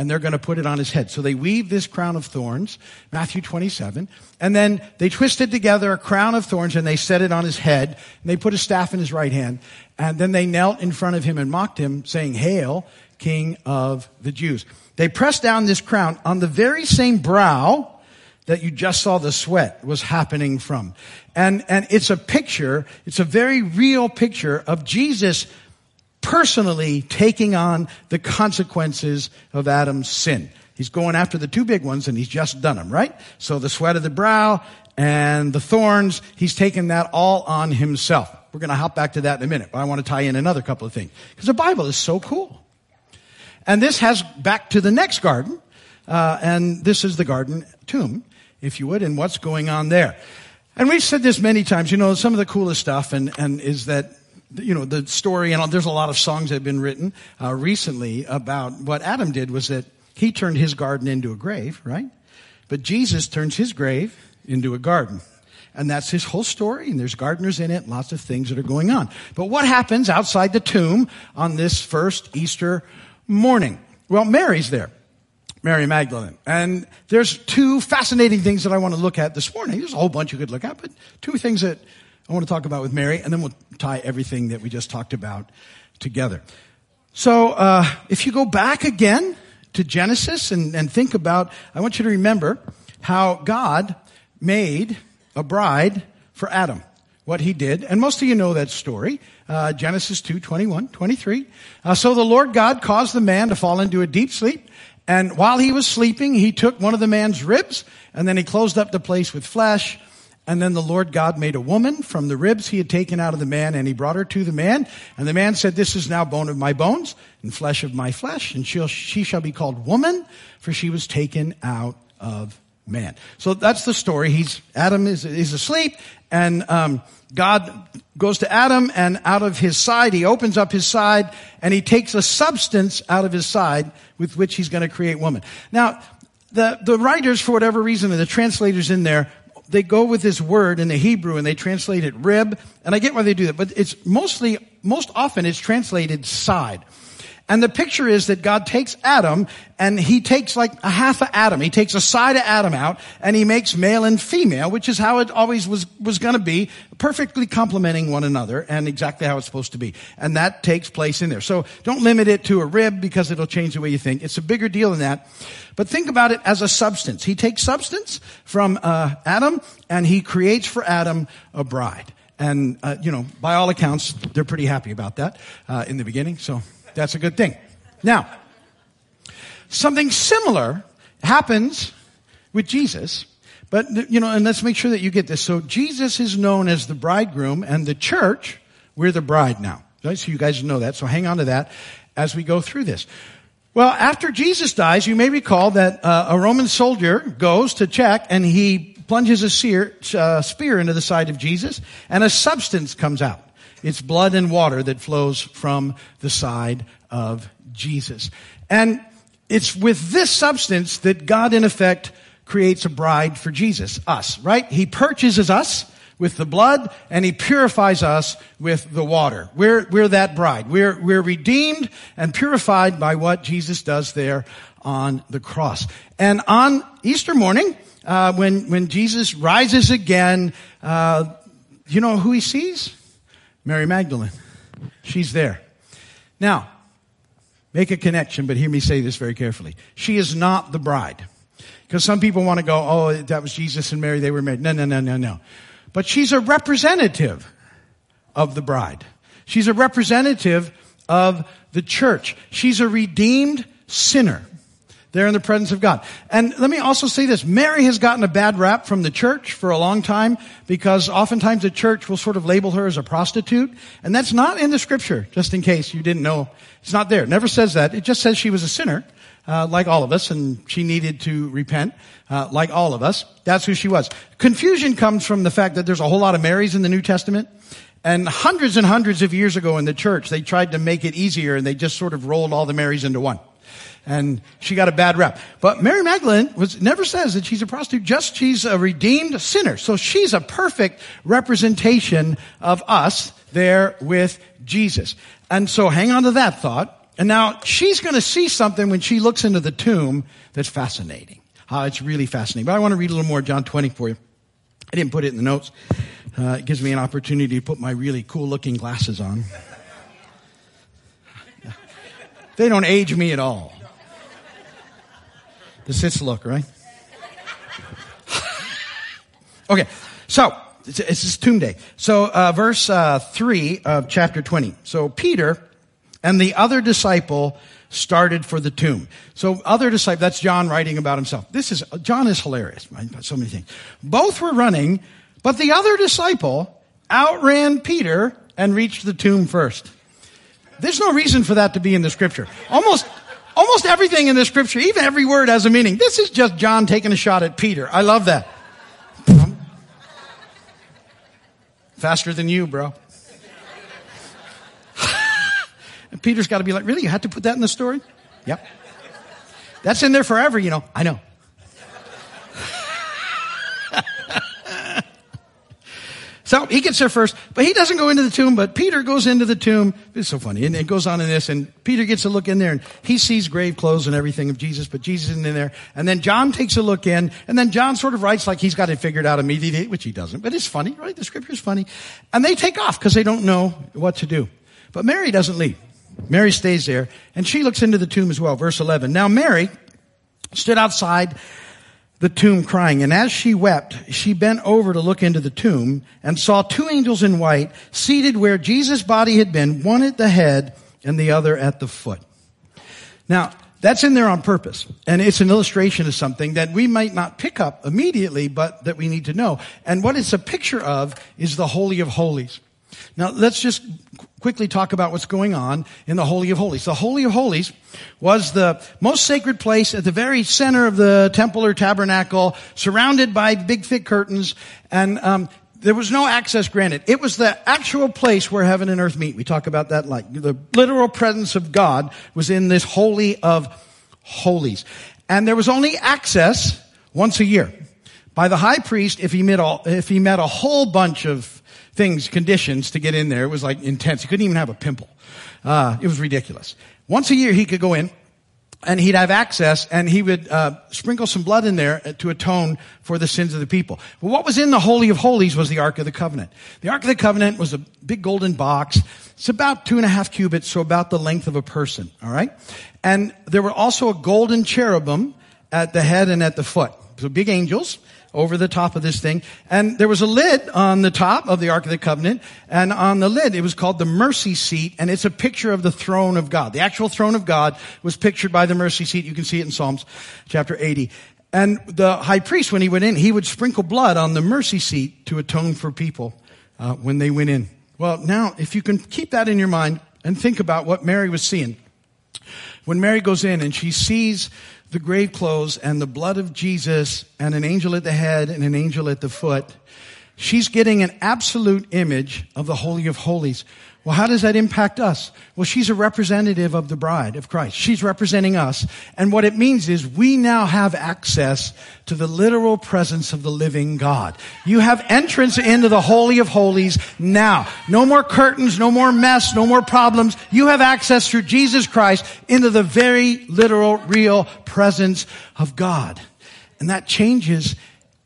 Speaker 2: and they're going to put it on his head. So they weave this crown of thorns, Matthew 27, and then they twisted together a crown of thorns and they set it on his head, and they put a staff in his right hand, and then they knelt in front of him and mocked him, saying, Hail, King of the Jews. They pressed down this crown on the very same brow that you just saw the sweat was happening from. And, and it's a picture, it's a very real picture of Jesus personally taking on the consequences of Adam's sin. He's going after the two big ones and he's just done them, right? So the sweat of the brow and the thorns, he's taken that all on himself. We're going to hop back to that in a minute, but I want to tie in another couple of things because the Bible is so cool. And this has back to the next garden, uh, and this is the garden tomb, if you would, and what's going on there. And we've said this many times, you know, some of the coolest stuff and, and is that, you know, the story, and there's a lot of songs that have been written uh, recently about what Adam did was that he turned his garden into a grave, right? But Jesus turns his grave into a garden. And that's his whole story, and there's gardeners in it, lots of things that are going on. But what happens outside the tomb on this first Easter morning? Well, Mary's there. Mary Magdalene. And there's two fascinating things that I want to look at this morning. There's a whole bunch you could look at, but two things that I want to talk about with Mary, and then we'll tie everything that we just talked about together. So, uh, if you go back again to Genesis and, and think about, I want you to remember how God made a bride for Adam. What he did, and most of you know that story, uh, Genesis 2, 21, 23. Uh, so the Lord God caused the man to fall into a deep sleep, and while he was sleeping, he took one of the man's ribs, and then he closed up the place with flesh, and then the Lord God made a woman from the ribs he had taken out of the man, and he brought her to the man. And the man said, This is now bone of my bones and flesh of my flesh, and she shall be called woman, for she was taken out of man. So that's the story. He's Adam is, is asleep, and um, God goes to Adam, and out of his side, he opens up his side, and he takes a substance out of his side with which he's going to create woman. Now, the the writers, for whatever reason, and the translators in there, they go with this word in the Hebrew and they translate it rib, and I get why they do that, but it's mostly, most often it's translated side. And the picture is that God takes Adam and he takes like a half of Adam. He takes a side of Adam out and he makes male and female, which is how it always was, was going to be, perfectly complementing one another and exactly how it's supposed to be. And that takes place in there. So don't limit it to a rib because it'll change the way you think. It's a bigger deal than that. But think about it as a substance. He takes substance from uh, Adam and he creates for Adam a bride. And, uh, you know, by all accounts, they're pretty happy about that uh, in the beginning. So that's a good thing. Now, something similar happens with Jesus, but, you know, and let's make sure that you get this. So Jesus is known as the bridegroom and the church, we're the bride now. Right? So you guys know that. So hang on to that as we go through this. Well, after Jesus dies, you may recall that uh, a Roman soldier goes to check and he plunges a sear, uh, spear into the side of Jesus and a substance comes out. It's blood and water that flows from the side of Jesus. And it's with this substance that God in effect creates a bride for Jesus, us, right? He purchases us with the blood and he purifies us with the water. We're, we're that bride. We're, we're redeemed and purified by what Jesus does there on the cross. And on Easter morning, uh, when, when Jesus rises again, uh, you know who he sees? Mary Magdalene. She's there. Now, make a connection, but hear me say this very carefully. She is not the bride. Because some people want to go, oh, that was Jesus and Mary, they were married. No, no, no, no, no. But she's a representative of the bride. She's a representative of the church. She's a redeemed sinner. There in the presence of God. And let me also say this. Mary has gotten a bad rap from the church for a long time because oftentimes the church will sort of label her as a prostitute. And that's not in the scripture, just in case you didn't know. It's not there. It never says that. It just says she was a sinner, uh, like all of us, and she needed to repent, uh, like all of us. That's who she was. Confusion comes from the fact that there's a whole lot of Marys in the New Testament. And hundreds and hundreds of years ago in the church, they tried to make it easier and they just sort of rolled all the Marys into one and she got a bad rap. But Mary Magdalene was, never says that she's a prostitute, just she's a redeemed sinner. So she's a perfect representation of us there with Jesus. And so hang on to that thought. And now she's going to see something when she looks into the tomb that's fascinating. Uh, it's really fascinating. But I want to read a little more John 20 for you. I didn't put it in the notes. Uh, it gives me an opportunity to put my really cool looking glasses on. They don't age me at all. Does this look right? okay, so it's, it's this tomb day. So uh, verse uh, three of chapter twenty. So Peter and the other disciple started for the tomb. So other disciple, that's John writing about himself. This is, John is hilarious. right? So many things. Both were running, but the other disciple outran Peter and reached the tomb first. There's no reason for that to be in the scripture. Almost, almost everything in the scripture, even every word has a meaning. This is just John taking a shot at Peter. I love that. Faster than you, bro. and Peter's got to be like, really? You had to put that in the story? Yep. That's in there forever, you know. I know. So he gets there first, but he doesn't go into the tomb, but Peter goes into the tomb. It's so funny. And it goes on in this, and Peter gets a look in there, and he sees grave clothes and everything of Jesus, but Jesus isn't in there. And then John takes a look in, and then John sort of writes like he's got it figured out immediately, which he doesn't. But it's funny, right? The scripture's funny. And they take off because they don't know what to do. But Mary doesn't leave. Mary stays there, and she looks into the tomb as well. Verse 11. Now Mary stood outside the tomb crying. And as she wept, she bent over to look into the tomb and saw two angels in white seated where Jesus' body had been, one at the head and the other at the foot. Now, that's in there on purpose. And it's an illustration of something that we might not pick up immediately, but that we need to know. And what it's a picture of is the Holy of Holies. Now, let's just quickly talk about what's going on in the Holy of Holies. The Holy of Holies was the most sacred place at the very center of the temple or tabernacle, surrounded by big thick curtains, and um, there was no access granted. It was the actual place where heaven and earth meet. We talk about that like the literal presence of God was in this Holy of Holies. And there was only access once a year by the high priest if he met a, if he met a whole bunch of things, conditions to get in there. It was like intense. He couldn't even have a pimple. Uh, it was ridiculous. Once a year he could go in and he'd have access and he would uh, sprinkle some blood in there to atone for the sins of the people. But what was in the Holy of Holies was the Ark of the Covenant. The Ark of the Covenant was a big golden box. It's about two and a half cubits, so about the length of a person, all right? And there were also a golden cherubim at the head and at the foot. So big angels over the top of this thing. And there was a lid on the top of the Ark of the Covenant. And on the lid, it was called the mercy seat. And it's a picture of the throne of God. The actual throne of God was pictured by the mercy seat. You can see it in Psalms chapter 80. And the high priest, when he went in, he would sprinkle blood on the mercy seat to atone for people uh, when they went in. Well, now, if you can keep that in your mind and think about what Mary was seeing. When Mary goes in and she sees the grave clothes and the blood of Jesus and an angel at the head and an angel at the foot, she's getting an absolute image of the Holy of Holies. Well, how does that impact us? Well, she's a representative of the bride of Christ. She's representing us. And what it means is we now have access to the literal presence of the living God. You have entrance into the Holy of Holies now. No more curtains, no more mess, no more problems. You have access through Jesus Christ into the very literal, real presence of God. And that changes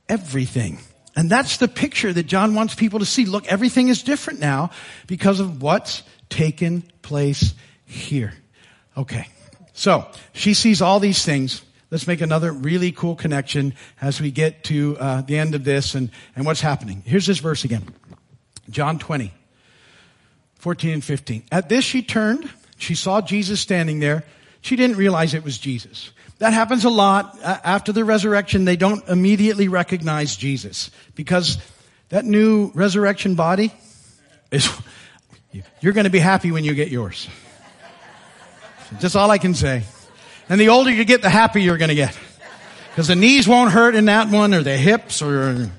Speaker 2: everything. And that's the picture that John wants people to see. Look, everything is different now because of what's taken place here. Okay. So she sees all these things. Let's make another really cool connection as we get to uh, the end of this and, and what's happening. Here's this verse again. John 20, 14 and 15. At this she turned. She saw Jesus standing there. She didn't realize it was Jesus. That happens a lot. After the resurrection, they don't immediately recognize Jesus because that new resurrection body is, you're going to be happy when you get yours. Just all I can say. And the older you get, the happier you're going to get. Because the knees won't hurt in that one or the hips or,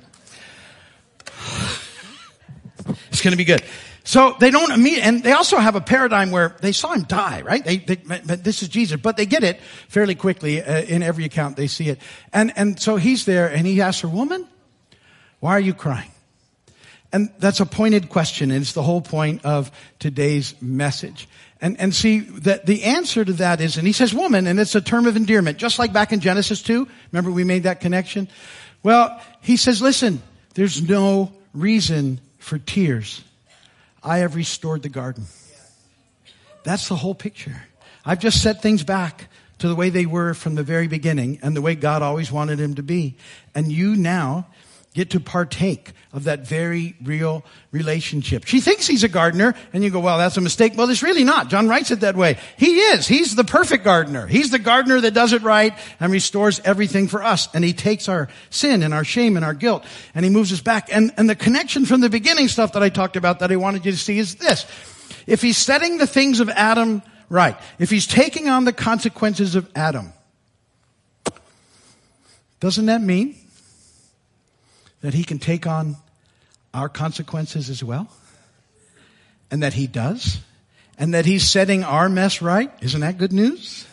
Speaker 2: it's going to be good. So they don't immediately, and they also have a paradigm where they saw him die, right? They, they this is Jesus, but they get it fairly quickly uh, in every account they see it. And, and so he's there and he asks her, woman, why are you crying? And that's a pointed question and it's the whole point of today's message. And, and see that the answer to that is, and he says woman, and it's a term of endearment, just like back in Genesis 2. Remember we made that connection? Well, he says, listen, there's no reason for tears. I have restored the garden. That's the whole picture. I've just set things back to the way they were from the very beginning and the way God always wanted them to be. And you now get to partake of that very real relationship. She thinks he's a gardener, and you go, well, that's a mistake. Well, it's really not. John writes it that way. He is. He's the perfect gardener. He's the gardener that does it right and restores everything for us. And he takes our sin and our shame and our guilt, and he moves us back. And, and the connection from the beginning stuff that I talked about that I wanted you to see is this. If he's setting the things of Adam right, if he's taking on the consequences of Adam, doesn't that mean that he can take on our consequences as well? And that he does? And that he's setting our mess right? Isn't that good news?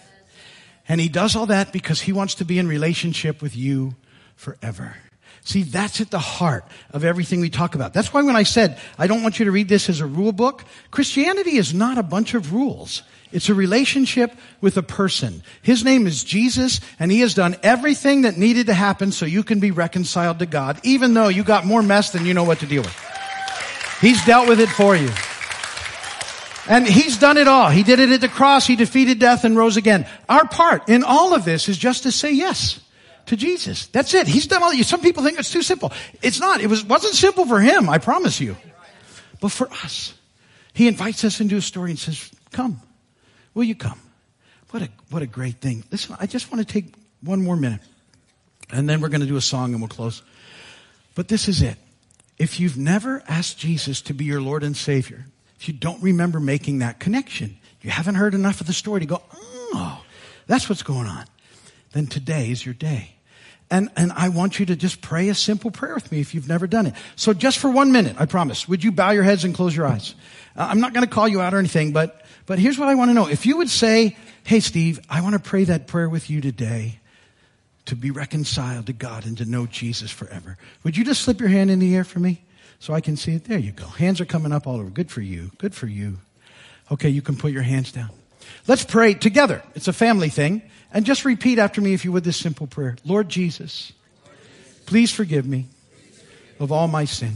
Speaker 2: And he does all that because he wants to be in relationship with you forever. See, that's at the heart of everything we talk about. That's why when I said, I don't want you to read this as a rule book, Christianity is not a bunch of rules. It's a relationship with a person. His name is Jesus, and he has done everything that needed to happen so you can be reconciled to God, even though you got more mess than you know what to deal with. He's dealt with it for you. And he's done it all. He did it at the cross. He defeated death and rose again. Our part in all of this is just to say yes to Jesus. That's it. He's done all. Some people think it's too simple. It's not. It was wasn't simple for him. I promise you. But for us, he invites us into a story and says, "Come, will you come?" What a what a great thing. Listen, I just want to take one more minute, and then we're going to do a song and we'll close. But this is it. If you've never asked Jesus to be your Lord and Savior, if you don't remember making that connection, you haven't heard enough of the story to go, "Oh, that's what's going on." Then today is your day. And, and I want you to just pray a simple prayer with me if you've never done it. So just for one minute, I promise, would you bow your heads and close your eyes? Uh, I'm not going to call you out or anything, but, but here's what I want to know. If you would say, Hey, Steve, I want to pray that prayer with you today to be reconciled to God and to know Jesus forever. Would you just slip your hand in the air for me so I can see it? There you go. Hands are coming up all over. Good for you. Good for you. Okay, you can put your hands down. Let's pray together. It's a family thing. And just repeat after me, if you would, this simple prayer Lord Jesus, please forgive me of all my sin.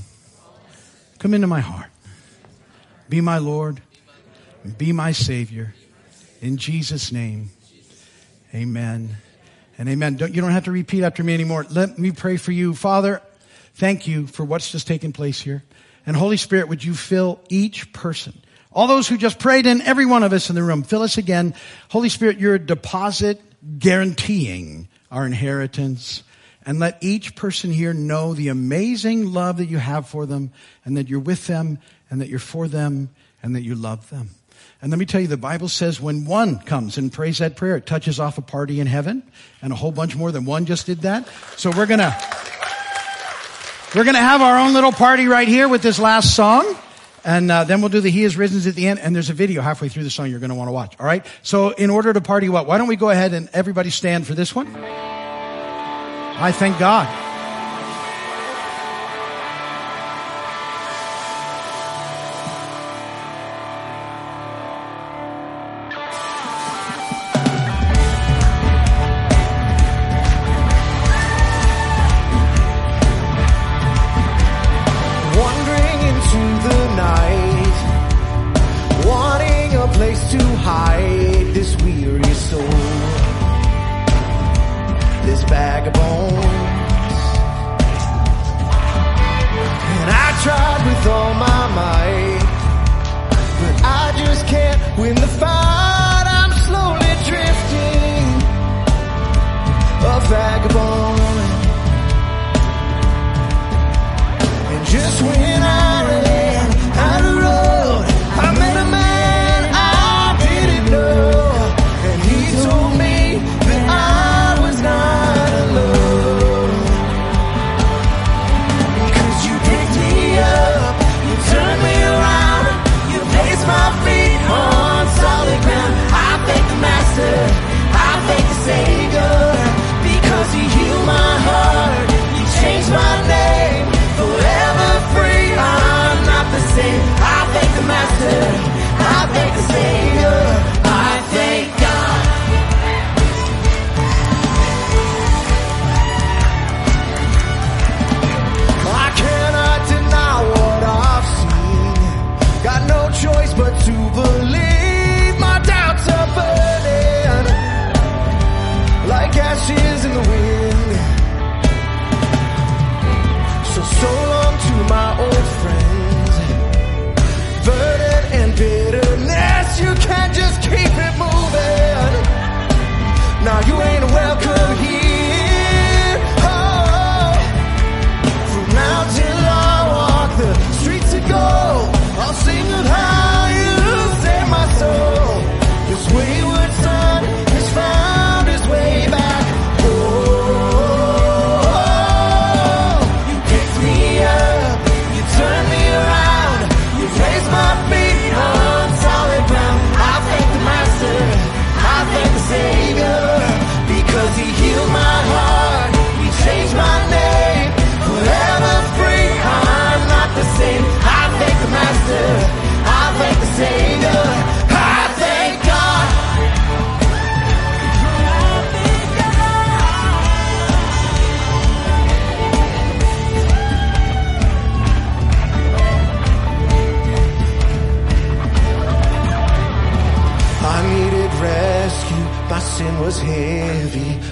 Speaker 2: Come into my heart. Be my Lord. Be my Savior. In Jesus' name, amen and amen. Don't, you don't have to repeat after me anymore. Let me pray for you. Father, thank you for what's just taken place here. And Holy Spirit, would you fill each person all those who just prayed in every one of us in the room, fill us again. Holy Spirit, you're a deposit guaranteeing our inheritance. And let each person here know the amazing love that you have for them and that you're with them and that you're for them and that you love them. And let me tell you, the Bible says when one comes and prays that prayer, it touches off a party in heaven and a whole bunch more than one just did that. So we're gonna, we're gonna have our own little party right here with this last song. And uh, then we'll do the He is Risen at the end. And there's a video halfway through the song you're going to want to watch. All right. So in order to party what? Why don't we go ahead and everybody stand for this one? I thank God.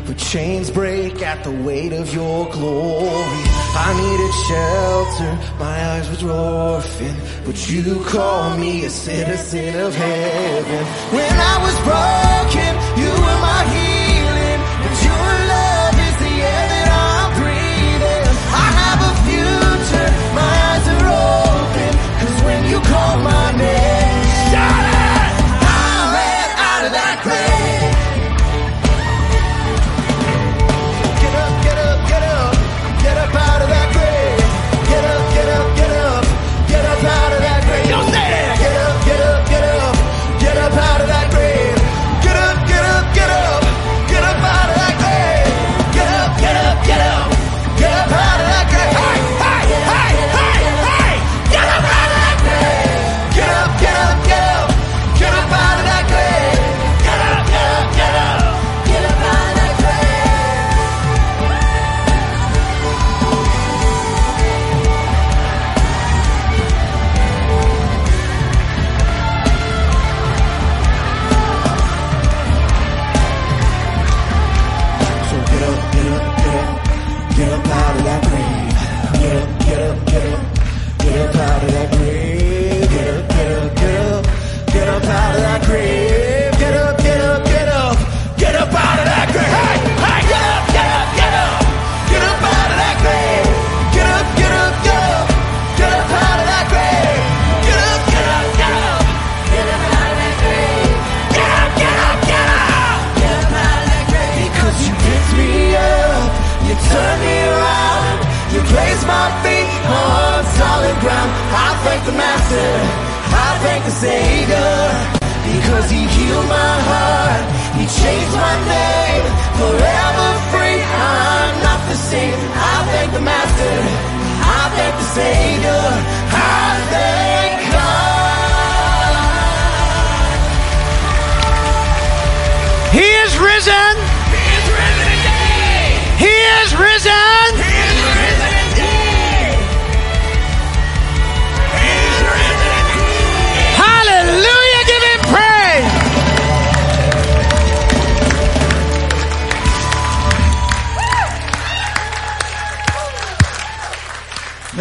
Speaker 5: But chains break at the weight of your glory. I needed shelter, my eyes were orphan, but you call me a citizen of heaven. When I was broken, you were my healing, but your love is the air that I'm breathing. I have a future, my eyes are open, cause when you call my name,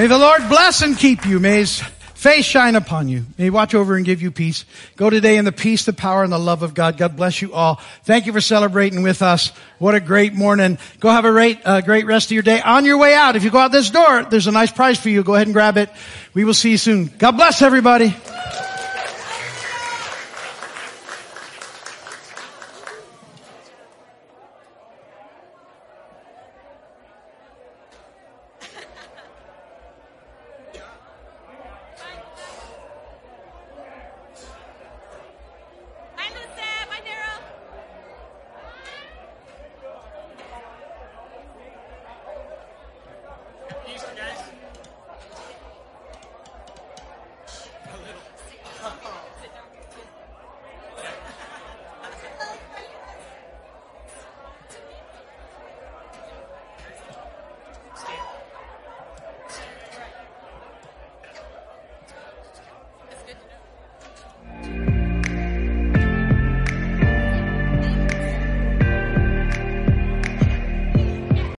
Speaker 2: May the Lord bless and keep you. May his face shine upon you. May he watch over and give you peace. Go today in the peace, the power, and the love of God. God bless you all. Thank you for celebrating with us. What a great morning. Go have a great, uh, great rest of your day. On your way out, if you go out this door, there's a nice prize for you. Go ahead and grab it. We will see you soon. God bless everybody.